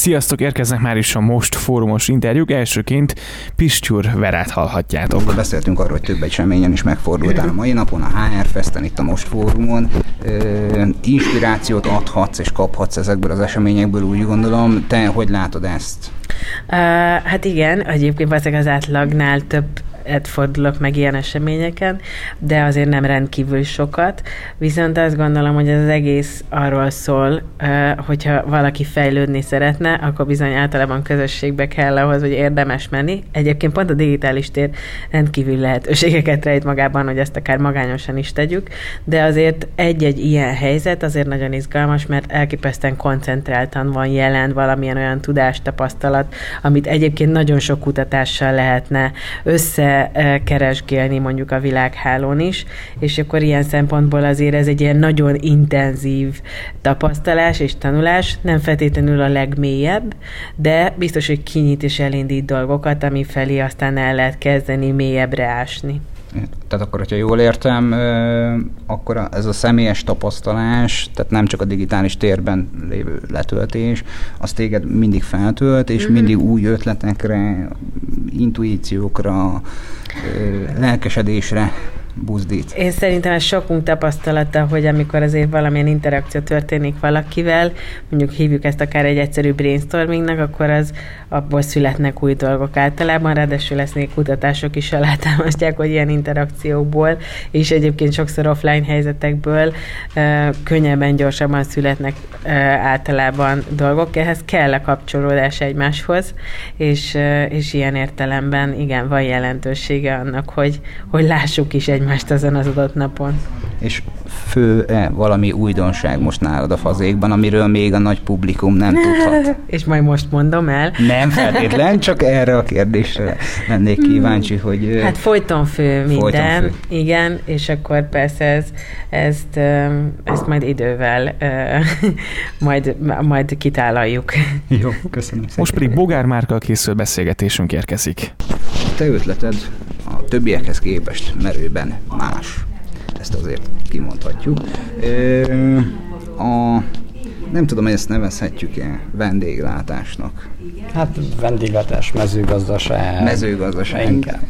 Sziasztok, érkeznek már is a Most fórumos interjúk. Elsőként Pistyur Verát hallhatjátok. Beszéltünk arról, hogy több eseményen is megfordultál a mai napon, a HR Festen, itt a Most fórumon. Ö, inspirációt adhatsz és kaphatsz ezekből az eseményekből, úgy gondolom. Te hogy látod ezt? Uh, hát igen, egyébként valószínűleg az átlagnál több fordulok meg ilyen eseményeken, de azért nem rendkívül sokat. Viszont azt gondolom, hogy ez az egész arról szól, hogyha valaki fejlődni szeretne, akkor bizony általában közösségbe kell ahhoz, hogy érdemes menni. Egyébként pont a digitális tér rendkívül lehetőségeket rejt magában, hogy ezt akár magányosan is tegyük, de azért egy-egy ilyen helyzet azért nagyon izgalmas, mert elképesztően koncentráltan van jelen valamilyen olyan tudástapasztalat, amit egyébként nagyon sok kutatással lehetne össze keresgélni mondjuk a világhálón is, és akkor ilyen szempontból azért ez egy ilyen nagyon intenzív tapasztalás és tanulás, nem feltétlenül a legmélyebb, de biztos, hogy kinyit és elindít dolgokat, ami felé aztán el lehet kezdeni mélyebbre ásni. Tehát akkor, hogyha jól értem, akkor ez a személyes tapasztalás, tehát nem csak a digitális térben lévő letöltés, az téged mindig feltölt, és mm-hmm. mindig új ötletekre, intuíciókra, lelkesedésre buzdít. Én szerintem ez sokunk tapasztalata, hogy amikor azért valamilyen interakció történik valakivel, mondjuk hívjuk ezt akár egy egyszerű brainstormingnak, akkor az abból születnek új dolgok általában, ráadásul lesznek kutatások is alátámasztják, hogy ilyen interakciókból, és egyébként sokszor offline helyzetekből könnyebben, gyorsabban születnek általában dolgok. Ehhez kell a kapcsolódás egymáshoz, és, és ilyen értelemben igen, van jelentősége annak, hogy, hogy lássuk is egymást egymást ezen az adott napon. És fő-e valami újdonság most nálad a fazékban, amiről még a nagy publikum nem tudhat? És majd most mondom el. Nem feltétlen, csak erre a kérdésre lennék kíváncsi, hogy... Hát folyton fő minden, folyton fő. igen, és akkor persze ez, ezt, ezt majd idővel majd, majd kitálaljuk. Jó, köszönöm szépen. Most pedig Bogár Márkal készül beszélgetésünk érkezik. Te ötleted többiekhez képest merőben más. Ezt azért kimondhatjuk. A, nem tudom, hogy ezt nevezhetjük-e vendéglátásnak. Hát vendéglátás, mezőgazdaság. Mezőgazdaság. Inkább.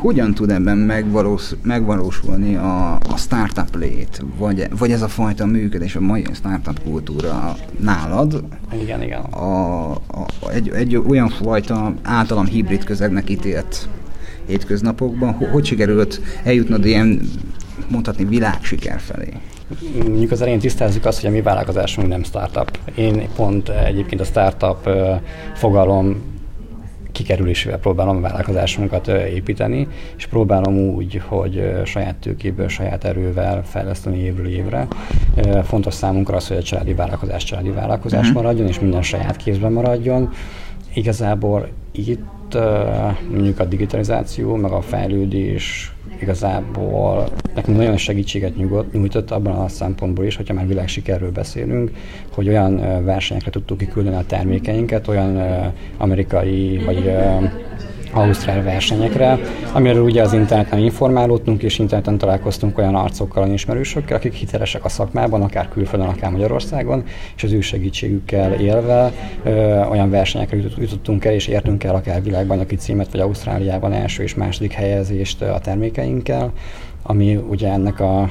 hogyan tud ebben megvalós, megvalósulni a, a startup lét, vagy, vagy ez a fajta működés, a mai startup kultúra nálad? Igen, igen. A, a, egy, egy olyan fajta általam hibrid közegnek ítélt hétköznapokban? Hogy sikerült eljutnod ilyen, mondhatni, világsiker felé? Mondjuk az elején tisztázzuk azt, hogy a mi vállalkozásunk nem startup. Én pont egyébként a startup fogalom kikerülésével próbálom a vállalkozásunkat építeni, és próbálom úgy, hogy saját tőkéből, saját erővel fejleszteni évről évre. Fontos számunkra az, hogy a családi vállalkozás családi vállalkozás mm-hmm. maradjon, és minden saját kézben maradjon. Igazából itt mondjuk a digitalizáció, meg a fejlődés igazából nekünk nagyon segítséget nyújtott abban a szempontból is, hogyha már világsikerről beszélünk, hogy olyan versenyekre tudtuk kiküldeni a termékeinket, olyan amerikai vagy ausztrál versenyekre, amiről ugye az interneten informálódtunk, és interneten találkoztunk olyan arcokkal, olyan ismerősökkel, akik hitelesek a szakmában, akár külföldön, akár Magyarországon, és az ő segítségükkel élve ö, olyan versenyekre jutottunk el, és értünk el akár világbajnoki címet, vagy Ausztráliában első és második helyezést a termékeinkkel, ami ugye ennek a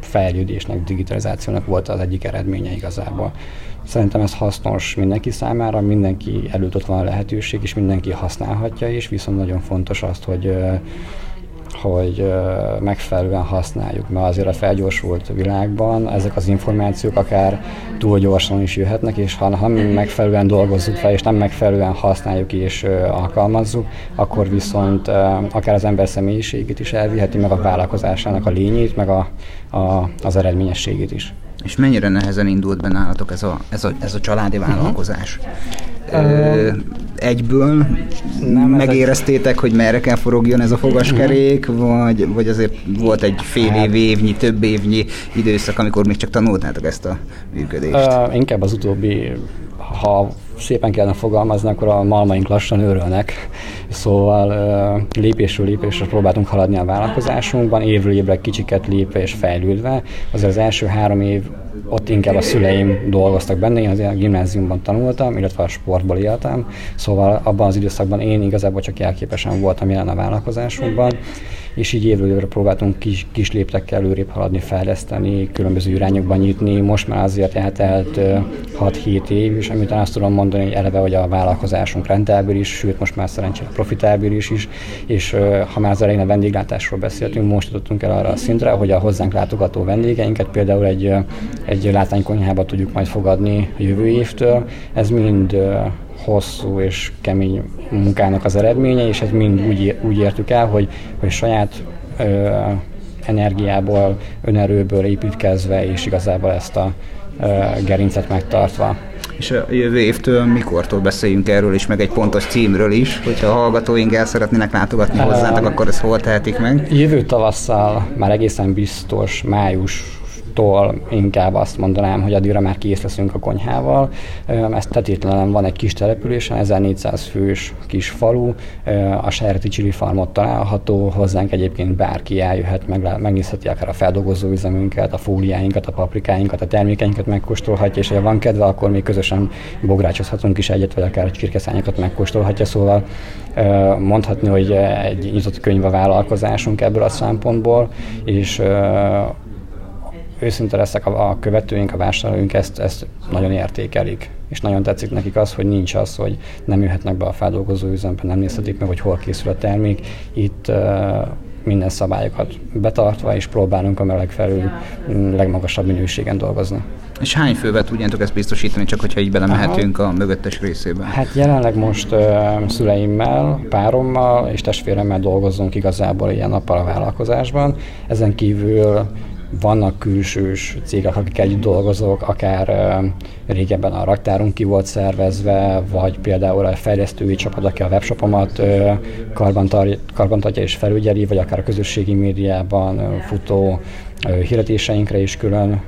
fejlődésnek, digitalizációnak volt az egyik eredménye igazából. Szerintem ez hasznos mindenki számára, mindenki előtt ott van a lehetőség, és mindenki használhatja is, viszont nagyon fontos azt, hogy hogy megfelelően használjuk, mert azért a felgyorsult világban ezek az információk akár túl gyorsan is jöhetnek, és ha nem megfelelően dolgozzuk fel, és nem megfelelően használjuk és alkalmazzuk, akkor viszont akár az ember személyiségét is elviheti, meg a vállalkozásának a lényét, meg a, a, az eredményességét is. És mennyire nehezen indult be nálatok ez a, ez a, ez a családi mhm. vállalkozás? Uh-huh. egyből nem, megéreztétek, egy... hogy merre kell forogjon ez a fogaskerék, uh-huh. vagy, vagy azért volt egy fél év, hát- évnyi, több évnyi időszak, amikor még csak tanultátok ezt a működést? Uh, inkább az utóbbi, ha szépen kellene fogalmazni, akkor a malmaink lassan őrölnek. Szóval lépésről lépésre próbáltunk haladni a vállalkozásunkban, évről évre kicsiket lépve és fejlődve. Azért az első három év ott inkább a szüleim dolgoztak benne, én azért a gimnáziumban tanultam, illetve a sportból éltem, szóval abban az időszakban én igazából csak jelképesen voltam jelen a vállalkozásunkban, és így évről évre próbáltunk kis, kis léptekkel előrébb haladni, fejleszteni, különböző irányokban nyitni. Most már azért eltelt 6-7 év, és amit azt tudom mondani, hogy eleve, hogy a vállalkozásunk rentábilis, sőt most már szerencsére profitábilis is, és ha már az elején a vendéglátásról beszéltünk, most jutottunk el arra a szintre, hogy a hozzánk látogató vendégeinket például egy, egy látványkonyhába tudjuk majd fogadni a jövő évtől. Ez mind hosszú és kemény munkának az eredménye, és ez mind úgy, úgy értük el, hogy, hogy saját ö, energiából, önerőből építkezve, és igazából ezt a ö, gerincet megtartva. És a jövő évtől mikortól beszéljünk erről is, meg egy pontos címről is, hogyha a hallgatóink el szeretnének látogatni hozzátok, akkor ezt hol tehetik meg? Jövő tavasszal már egészen biztos május tól inkább azt mondanám, hogy addigra már kész leszünk a konyhával. Ez tetétlenül van egy kis településen, 1400 fős kis falu, a Serti Csili Farmot található, hozzánk egyébként bárki eljöhet, meg, megnézheti akár a feldolgozó üzemünket, a fóliáinkat, a paprikáinkat, a termékeinket megkóstolhatja, és ha van kedve, akkor még közösen bográcsozhatunk is egyet, vagy akár egy csirkeszányokat megkóstolhatja, szóval mondhatni, hogy egy nyitott könyv a vállalkozásunk ebből a szempontból, és őszinte leszek, a, a követőink, a vásárlóink ezt, ezt nagyon értékelik. És nagyon tetszik nekik az, hogy nincs az, hogy nem jöhetnek be a feldolgozó üzembe, nem nézhetik meg, hogy hol készül a termék. Itt uh, minden szabályokat betartva, és próbálunk a megfelelő, legmagasabb minőségen dolgozni. És hány fővel tudjátok ezt biztosítani, csak hogyha így belemehetünk Aha. a mögöttes részébe? Hát jelenleg most uh, szüleimmel, párommal és testvéremmel dolgozunk igazából ilyen nappal a vállalkozásban. Ezen kívül vannak külsős cégek, akik együtt dolgozok, akár régebben a raktárunk ki volt szervezve, vagy például a fejlesztői csapat, aki a webshopomat karbantartja és felügyeli, vagy akár a közösségi médiában futó hirdetéseinkre is külön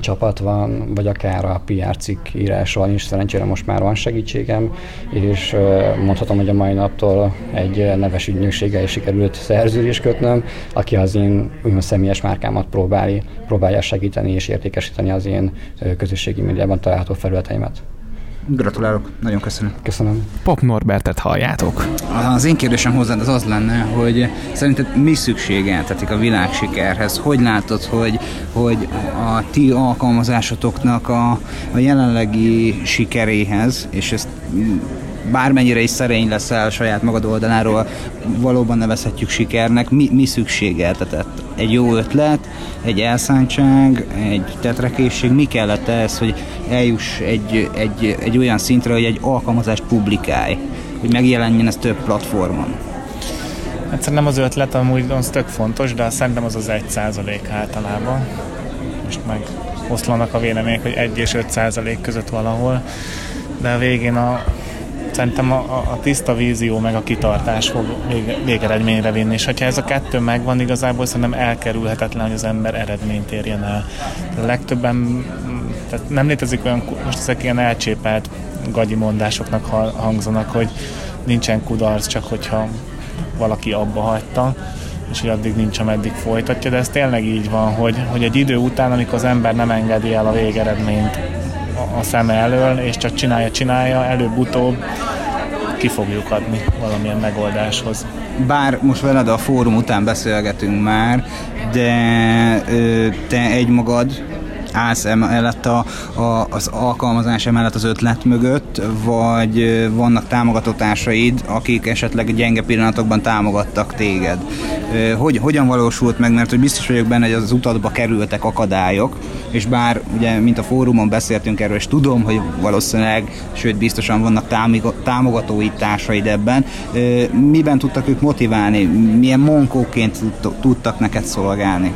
csapat van, vagy akár a PR cikk írásról is, szerencsére most már van segítségem, és mondhatom, hogy a mai naptól egy neves ügynökséggel is sikerült szerződést kötnöm, aki az én úgymond személyes márkámat próbálja, próbálja segíteni és értékesíteni az én közösségi médiában található felületeimet. Gratulálok, nagyon köszönöm. Köszönöm. Pop Norbertet halljátok. Az én kérdésem hozzád az az lenne, hogy szerinted mi szükségeltetik a világ sikerhez? Hogy látod, hogy, hogy a ti alkalmazásotoknak a, a jelenlegi sikeréhez, és ezt bármennyire is szerény leszel saját magad oldaláról, valóban nevezhetjük sikernek, mi, mi szükségeltetett? Egy jó ötlet, egy elszántság, egy tetrekészség, mi kellett ez, hogy eljuss egy, egy, egy olyan szintre, hogy egy alkalmazást publikálj, hogy megjelenjen ez több platformon? Hát szerintem az ötlet amúgy az tök fontos, de szerintem az az egy százalék általában. Most meg oszlanak a vélemények, hogy 1 és 5 százalék között valahol, de a végén a, szerintem a, a, tiszta vízió meg a kitartás fog vég, végeredményre vinni, és hogyha ez a kettő megvan, igazából szerintem elkerülhetetlen, hogy az ember eredményt érjen el. A legtöbben, tehát nem létezik olyan, most ezek ilyen elcsépelt gagyi mondásoknak hangzanak, hogy nincsen kudarc, csak hogyha valaki abba hagyta és hogy addig nincs, ameddig folytatja, de ez tényleg így van, hogy, hogy egy idő után, amikor az ember nem engedi el a végeredményt, a szeme elől, és csak csinálja, csinálja, előbb-utóbb ki fogjuk adni valamilyen megoldáshoz. Bár most veled a fórum után beszélgetünk már, de ö, te egymagad állsz emellett a, a, az alkalmazás emellett az ötlet mögött, vagy vannak támogatótársaid, akik esetleg gyenge pillanatokban támogattak téged. Hogy, hogyan valósult meg, mert hogy biztos vagyok benne, hogy az utadba kerültek akadályok, és bár ugye, mint a fórumon beszéltünk erről, és tudom, hogy valószínűleg, sőt biztosan vannak támogatói társaid ebben, miben tudtak ők motiválni, milyen monkóként tudtak neked szolgálni?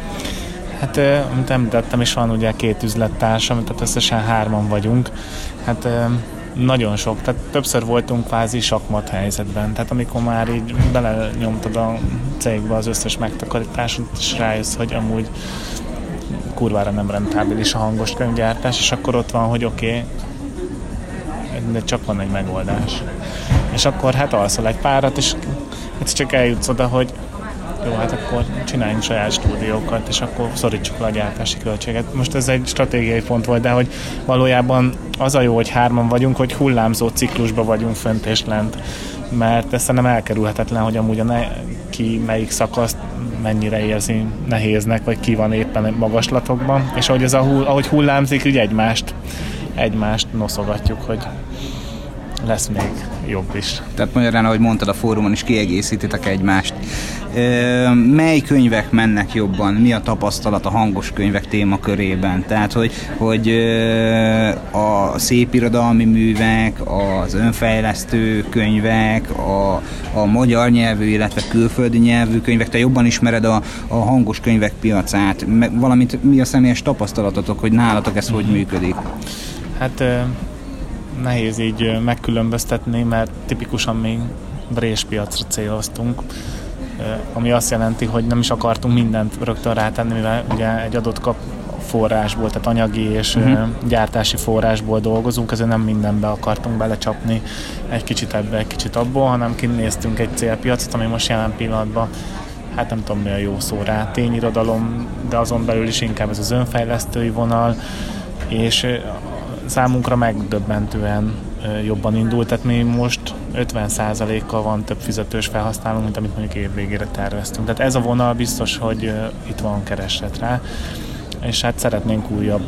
Hát, amit említettem is, van ugye két üzlettársam, tehát összesen hárman vagyunk. Hát nagyon sok, tehát többször voltunk kvázi sakmat helyzetben. Tehát amikor már így belenyomtad a cégbe az összes megtakarításot, és rájössz, hogy amúgy kurvára nem rentábilis a hangos könyvgyártás, és akkor ott van, hogy oké, okay, de csak van egy megoldás. És akkor hát alszol egy párat, és csak eljutsz oda, hogy jó, hát akkor csináljunk saját stúdiókat, és akkor szorítsuk le a gyártási költséget. Most ez egy stratégiai pont volt, de hogy valójában az a jó, hogy hárman vagyunk, hogy hullámzó ciklusba vagyunk fönt és lent mert ezt nem elkerülhetetlen, hogy amúgy a ne, ki melyik szakaszt mennyire érzi nehéznek, vagy ki van éppen magaslatokban, és ahogy, ez a hull, ahogy hullámzik, így egymást, egymást noszogatjuk, hogy lesz még jobb is. Tehát magyarán, ahogy mondtad a fórumon is, kiegészítitek egymást. Mely könyvek mennek jobban? Mi a tapasztalat a hangos könyvek témakörében? Tehát, hogy, hogy a szépirodalmi művek, az önfejlesztő könyvek, a, a magyar nyelvű, illetve külföldi nyelvű könyvek, te jobban ismered a, a hangos könyvek piacát, valamint mi a személyes tapasztalatotok, hogy nálatok ez hogy működik? Hát nehéz így megkülönböztetni, mert tipikusan mi piacra céloztunk, ami azt jelenti, hogy nem is akartunk mindent rögtön rátenni, mivel ugye egy adott kap forrásból, tehát anyagi és uh-huh. gyártási forrásból dolgozunk, ezért nem mindenbe akartunk belecsapni egy kicsit ebbe, egy kicsit abból, hanem kinéztünk egy célpiacot, ami most jelen pillanatban hát nem tudom mi a jó szó rá, tényirodalom, de azon belül is inkább ez az önfejlesztői vonal, és számunkra megdöbbentően jobban indult, tehát mi most 50%-kal van több fizetős felhasználó, mint amit mondjuk év végére terveztünk. Tehát ez a vonal biztos, hogy itt van kereslet rá, és hát szeretnénk újabb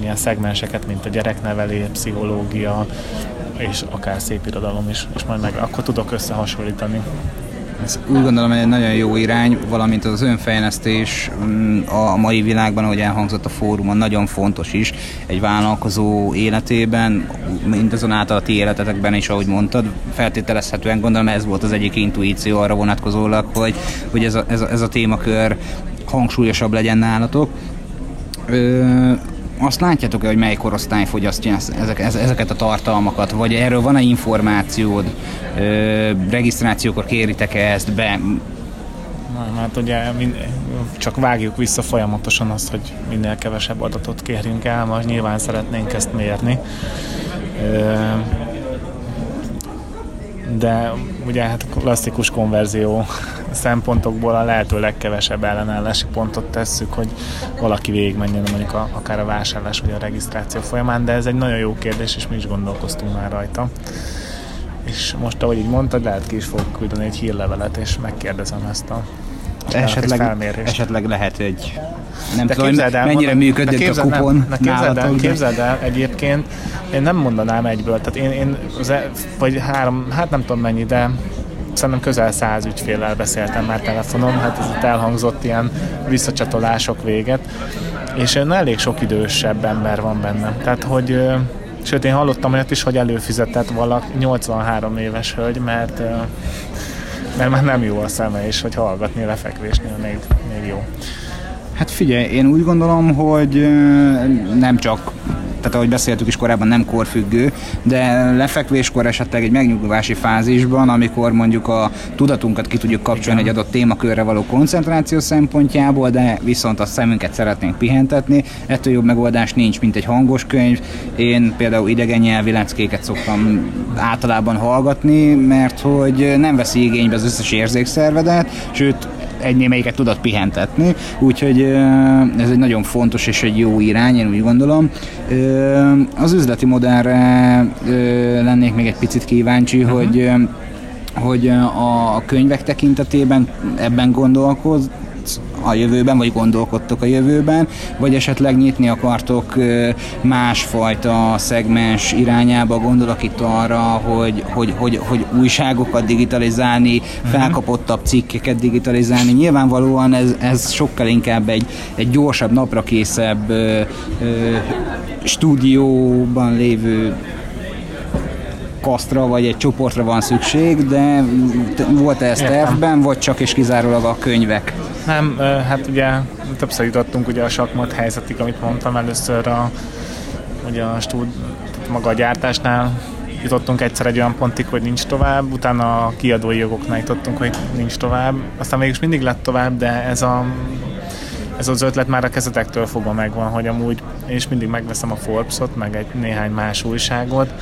ilyen szegmenseket, mint a gyereknevelés, pszichológia, és akár szép irodalom is, és majd meg akkor tudok összehasonlítani. Ez úgy gondolom, hogy egy nagyon jó irány, valamint az önfejlesztés mm, a mai világban, ahogy elhangzott a fórumon, nagyon fontos is egy vállalkozó életében, mindazonáltal a ti életetekben is, ahogy mondtad, feltételezhetően gondolom ez volt az egyik intuíció arra vonatkozólag, hogy, hogy ez, a, ez, a, ez a témakör hangsúlyosabb legyen nálatok. Ö, azt látjátok-e, hogy mely korosztály fogyasztja ezek, ezeket a tartalmakat, vagy erről van-e információd, ö, regisztrációkor kéritek-e ezt be? Nem, hát ugye mind, csak vágjuk vissza folyamatosan azt, hogy minél kevesebb adatot kérjünk el, most nyilván szeretnénk ezt mérni. Ö, de ugye hát klasszikus konverzió szempontokból a lehető legkevesebb ellenállási pontot tesszük, hogy valaki végigmenjen mondjuk a, akár a vásárlás vagy a regisztráció folyamán, de ez egy nagyon jó kérdés, és mi is gondolkoztunk már rajta. És most, ahogy így mondtad, lehet ki is fogok küldeni egy hírlevelet, és megkérdezem ezt a esetleg, esetleg lehet egy nem de tudom, el, mennyire működik a kupon nem, képzeld, el, képzeld el, egyébként én nem mondanám egyből, tehát én, én az, e- vagy három, hát nem tudom mennyi, de szerintem közel száz ügyféllel beszéltem már telefonon, hát ez itt elhangzott ilyen visszacsatolások véget, és elég sok idősebb ember van benne. Tehát, hogy sőt, én hallottam olyat is, hogy előfizetett valaki 83 éves hölgy, mert mert már nem jó a szeme, és hogy hallgatni lefekvésnél még, még jó. Hát figyelj, én úgy gondolom, hogy nem csak tehát ahogy beszéltük is korábban nem korfüggő, de lefekvéskor esetleg egy megnyugvási fázisban, amikor mondjuk a tudatunkat ki tudjuk kapcsolni Igen. egy adott témakörre való koncentráció szempontjából, de viszont a szemünket szeretnénk pihentetni, ettől jobb megoldás nincs, mint egy hangos könyv. Én például idegen nyelvi leckéket szoktam általában hallgatni, mert hogy nem veszi igénybe az összes érzékszervedet, sőt egy némelyiket tudod pihentetni, úgyhogy ez egy nagyon fontos és egy jó irány, én úgy gondolom. Az üzleti modellre lennék még egy picit kíváncsi, uh-huh. hogy hogy a könyvek tekintetében ebben gondolkoz, a jövőben, vagy gondolkodtok a jövőben, vagy esetleg nyitni akartok másfajta szegmens irányába, gondolok itt arra, hogy, hogy, hogy, hogy újságokat digitalizálni, uh-huh. felkapottabb cikkeket digitalizálni. Nyilvánvalóan ez, ez sokkal inkább egy, egy gyorsabb, naprakészebb ö, ö, stúdióban lévő kasztra vagy egy csoportra van szükség, de volt-e ez tervben, vagy csak és kizárólag a könyvek? Nem, hát ugye többször jutottunk ugye a sakmat helyzetig, amit mondtam először a, ugye a stúd, maga a gyártásnál. Jutottunk egyszer egy olyan pontig, hogy nincs tovább, utána a kiadói jogoknál jutottunk, hogy nincs tovább, aztán mégis mindig lett tovább, de ez a ez az ötlet már a kezetektől fogva megvan, hogy amúgy és mindig megveszem a Forbes-ot, meg egy néhány más újságot,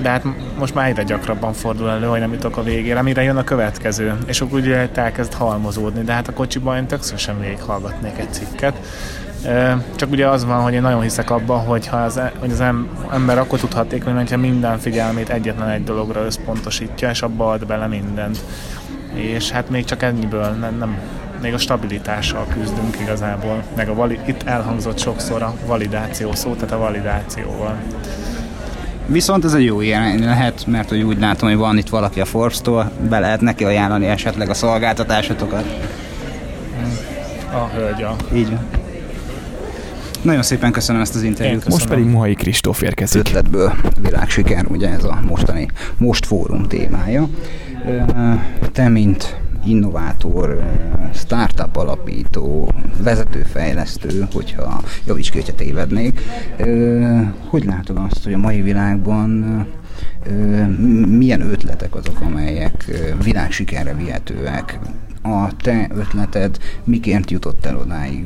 de hát most már egyre gyakrabban fordul elő, hogy nem jutok a végére, mire jön a következő, és akkor ugye elkezd halmozódni, de hát a kocsiban én tök sem végighallgatnék egy cikket. Csak ugye az van, hogy én nagyon hiszek abban, hogy, ha az, e- hogy az ember akkor tud hatékony, hogyha minden figyelmét egyetlen egy dologra összpontosítja, és abba ad bele mindent. És hát még csak ennyiből nem, nem még a stabilitással küzdünk igazából, meg a vali, itt elhangzott sokszor a validáció szó, tehát a validációval. Viszont ez egy jó ilyen lehet, mert hogy úgy látom, hogy van itt valaki a Forbes-tól, be lehet neki ajánlani esetleg a szolgáltatásotokat. A hölgya. Így van. Nagyon szépen köszönöm ezt az interjút. Most pedig Mohai Kristóf érkezik. Ötletből világsiker, ugye ez a mostani Most Fórum témája. Te, mint innovátor, startup alapító, vezetőfejlesztő, hogyha javíts ki, hogyha tévednék. Hogy látod azt, hogy a mai világban milyen ötletek azok, amelyek világsikerre vihetőek, a te ötleted miként jutott el odáig?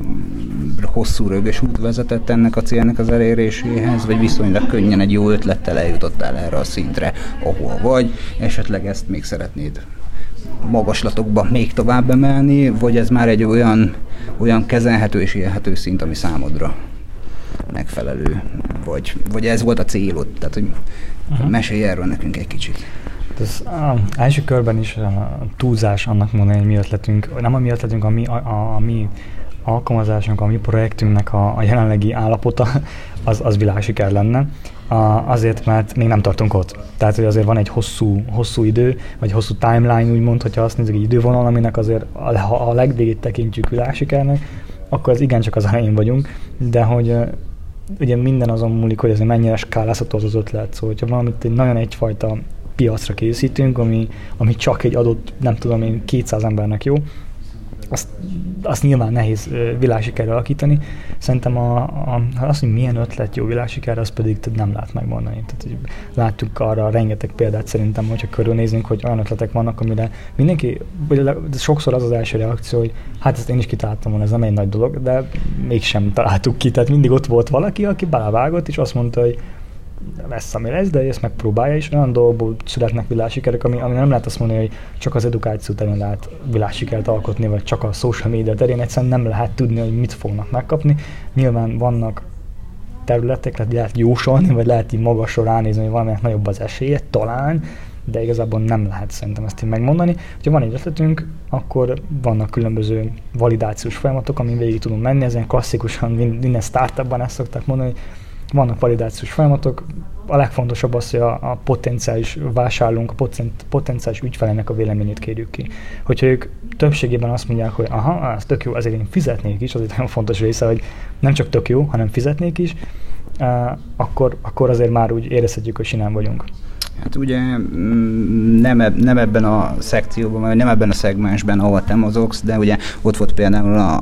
Hosszú rögös út vezetett ennek a célnak az eléréséhez, vagy viszonylag könnyen egy jó ötlettel eljutottál erre a szintre, ahol vagy, esetleg ezt még szeretnéd magaslatokba még tovább emelni, vagy ez már egy olyan, olyan kezelhető és élhető szint, ami számodra megfelelő, vagy, vagy ez volt a célod, tehát hogy uh-huh. mesélj erről nekünk egy kicsit. Ez a első körben is a túlzás annak mondani, hogy mi ötletünk, nem a mi ötletünk, a mi, a, a, a mi alkalmazásunk, a mi projektünknek a, a jelenlegi állapota, az, az világsiker lenne. Azért, mert még nem tartunk ott. Tehát, hogy azért van egy hosszú, hosszú idő, vagy hosszú timeline, úgymond, hogyha azt nézzük, egy idővonal, aminek azért ha a legvégét tekintjük világsikernek, akkor az igencsak az elején vagyunk, de hogy ugye minden azon múlik, hogy ez mennyire skálázható az az ötlet. Szóval, hogyha valamit egy nagyon egyfajta piacra készítünk, ami, ami csak egy adott, nem tudom én, 200 embernek jó, azt, azt nyilván nehéz világsikerre alakítani. Szerintem a, a, az, hogy milyen ötlet jó világsikerre, az pedig nem lehet megmondani. Tehát, hogy láttuk arra rengeteg példát szerintem, hogyha körülnézünk, hogy olyan ötletek vannak, amire mindenki, vagy sokszor az az első reakció, hogy hát ezt én is kitaláltam volna, ez nem egy nagy dolog, de mégsem találtuk ki. Tehát mindig ott volt valaki, aki belevágott, és azt mondta, hogy lesz, ami lesz, de ezt megpróbálja, és olyan dolgokból születnek világsikerek, ami, ami nem lehet azt mondani, hogy csak az edukáció terén lehet világsikert alkotni, vagy csak a social media terén, egyszerűen nem lehet tudni, hogy mit fognak megkapni. Nyilván vannak területek, lehet, lehet jósolni, vagy lehet így magasra ránézni, hogy valaminek nagyobb az esélye, talán, de igazából nem lehet szerintem ezt így megmondani. Ha van egy ötletünk, akkor vannak különböző validációs folyamatok, amin végig tudunk menni, ezen klasszikusan minden startupban ezt szokták mondani, hogy vannak validációs folyamatok, a legfontosabb az, hogy a, a potenciális vásárlónk, a potenciális ügyfelenek a véleményét kérjük ki. Hogyha ők többségében azt mondják, hogy aha, ez tök jó, ezért én fizetnék is, az egy nagyon fontos része, hogy nem csak tök jó, hanem fizetnék is, uh, akkor, akkor azért már úgy érezhetjük, hogy sinán vagyunk. Hát ugye mm, nem, eb, nem ebben a szekcióban, vagy nem ebben a szegmensben, ahol te mozogsz, de ugye ott volt például a,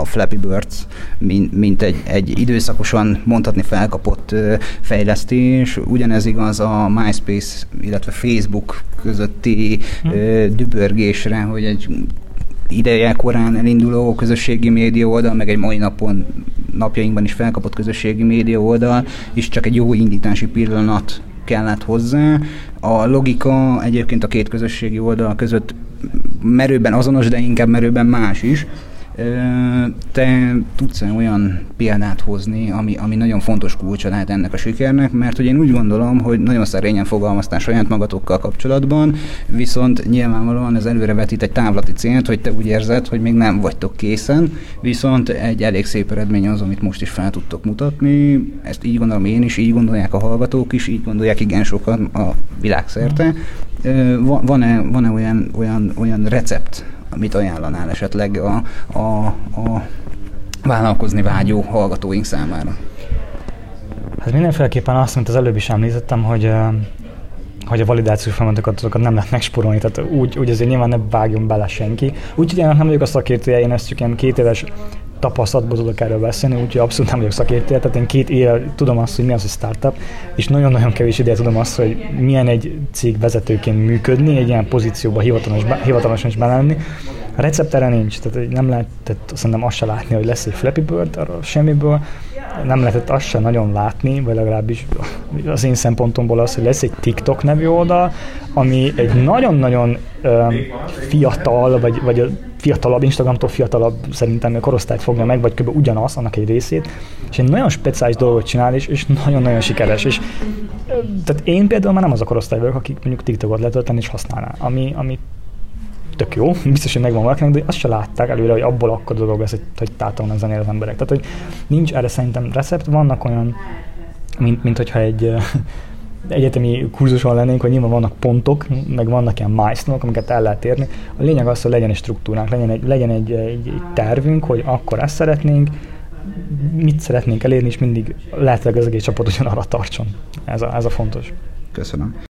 a Flappy Birds, mint, mint egy, egy időszakosan mondhatni felkapott fejlesztés. Ugyanez igaz a MySpace, illetve Facebook közötti hm. dübörgésre, hogy egy ideje korán elinduló közösségi média oldal, meg egy mai napon, napjainkban is felkapott közösségi média oldal, és csak egy jó indítási pillanat kellett hozzá. A logika egyébként a két közösségi oldal között merőben azonos, de inkább merőben más is. Te tudsz -e olyan példát hozni, ami, ami nagyon fontos kulcsa lehet ennek a sikernek, mert hogy én úgy gondolom, hogy nagyon szerényen fogalmaztál saját magatokkal kapcsolatban, viszont nyilvánvalóan ez előrevetít egy távlati célt, hogy te úgy érzed, hogy még nem vagytok készen, viszont egy elég szép eredmény az, amit most is fel tudtok mutatni. Ezt így gondolom én is, így gondolják a hallgatók is, így gondolják igen sokan a világszerte. Van-e, van-e olyan, olyan, olyan recept, mit ajánlanál esetleg a, a, a vállalkozni vágyó hallgatóink számára? Hát mindenféleképpen azt, mint az előbb is említettem, hogy hogy a validációs folyamatokat azokat nem lehet megsporolni, tehát úgy, úgy azért nyilván ne vágjon bele senki. Úgyhogy én nem vagyok a szakértője, én ezt csak ilyen két éves tapasztalatból tudok erről beszélni, úgyhogy abszolút nem vagyok szakértő, tehát én két éve tudom azt, hogy mi az, hogy startup, és nagyon-nagyon kevés ideje tudom azt, hogy milyen egy cég vezetőként működni, egy ilyen pozícióba hivatalos, hivatalosan is belenni. A recept erre nincs, tehát nem lehetett szerintem azt se látni, hogy lesz egy Flappy Bird arról semmiből, nem lehetett azt se nagyon látni, vagy legalábbis az én szempontomból az, hogy lesz egy TikTok nevű oldal, ami egy nagyon-nagyon uh, fiatal, vagy, vagy fiatalabb, Instagramtól fiatalabb szerintem korosztályt fogja meg, vagy kb. ugyanaz, annak egy részét, és egy nagyon speciális dolgot csinál, és, és nagyon-nagyon sikeres. És, tehát én például már nem az a korosztály vagyok, akik mondjuk TikTokot letölteni és használná, ami, ami tök jó, biztos, hogy megvan valakinek, de azt se látták előre, hogy abból akkor dolog lesz, hogy, hogy tátalon zenél az emberek. Tehát, hogy nincs erre szerintem recept, vannak olyan, mint, mint hogyha egy egyetemi kurzuson lennénk, hogy nyilván vannak pontok, meg vannak ilyen milestone amiket el lehet érni. A lényeg az, hogy legyen egy struktúránk, legyen egy, legyen egy, egy, egy tervünk, hogy akkor ezt szeretnénk, mit szeretnénk elérni, és mindig lehetőleg az egész csapat ugyanarra tartson. Ez a, ez a fontos. Köszönöm.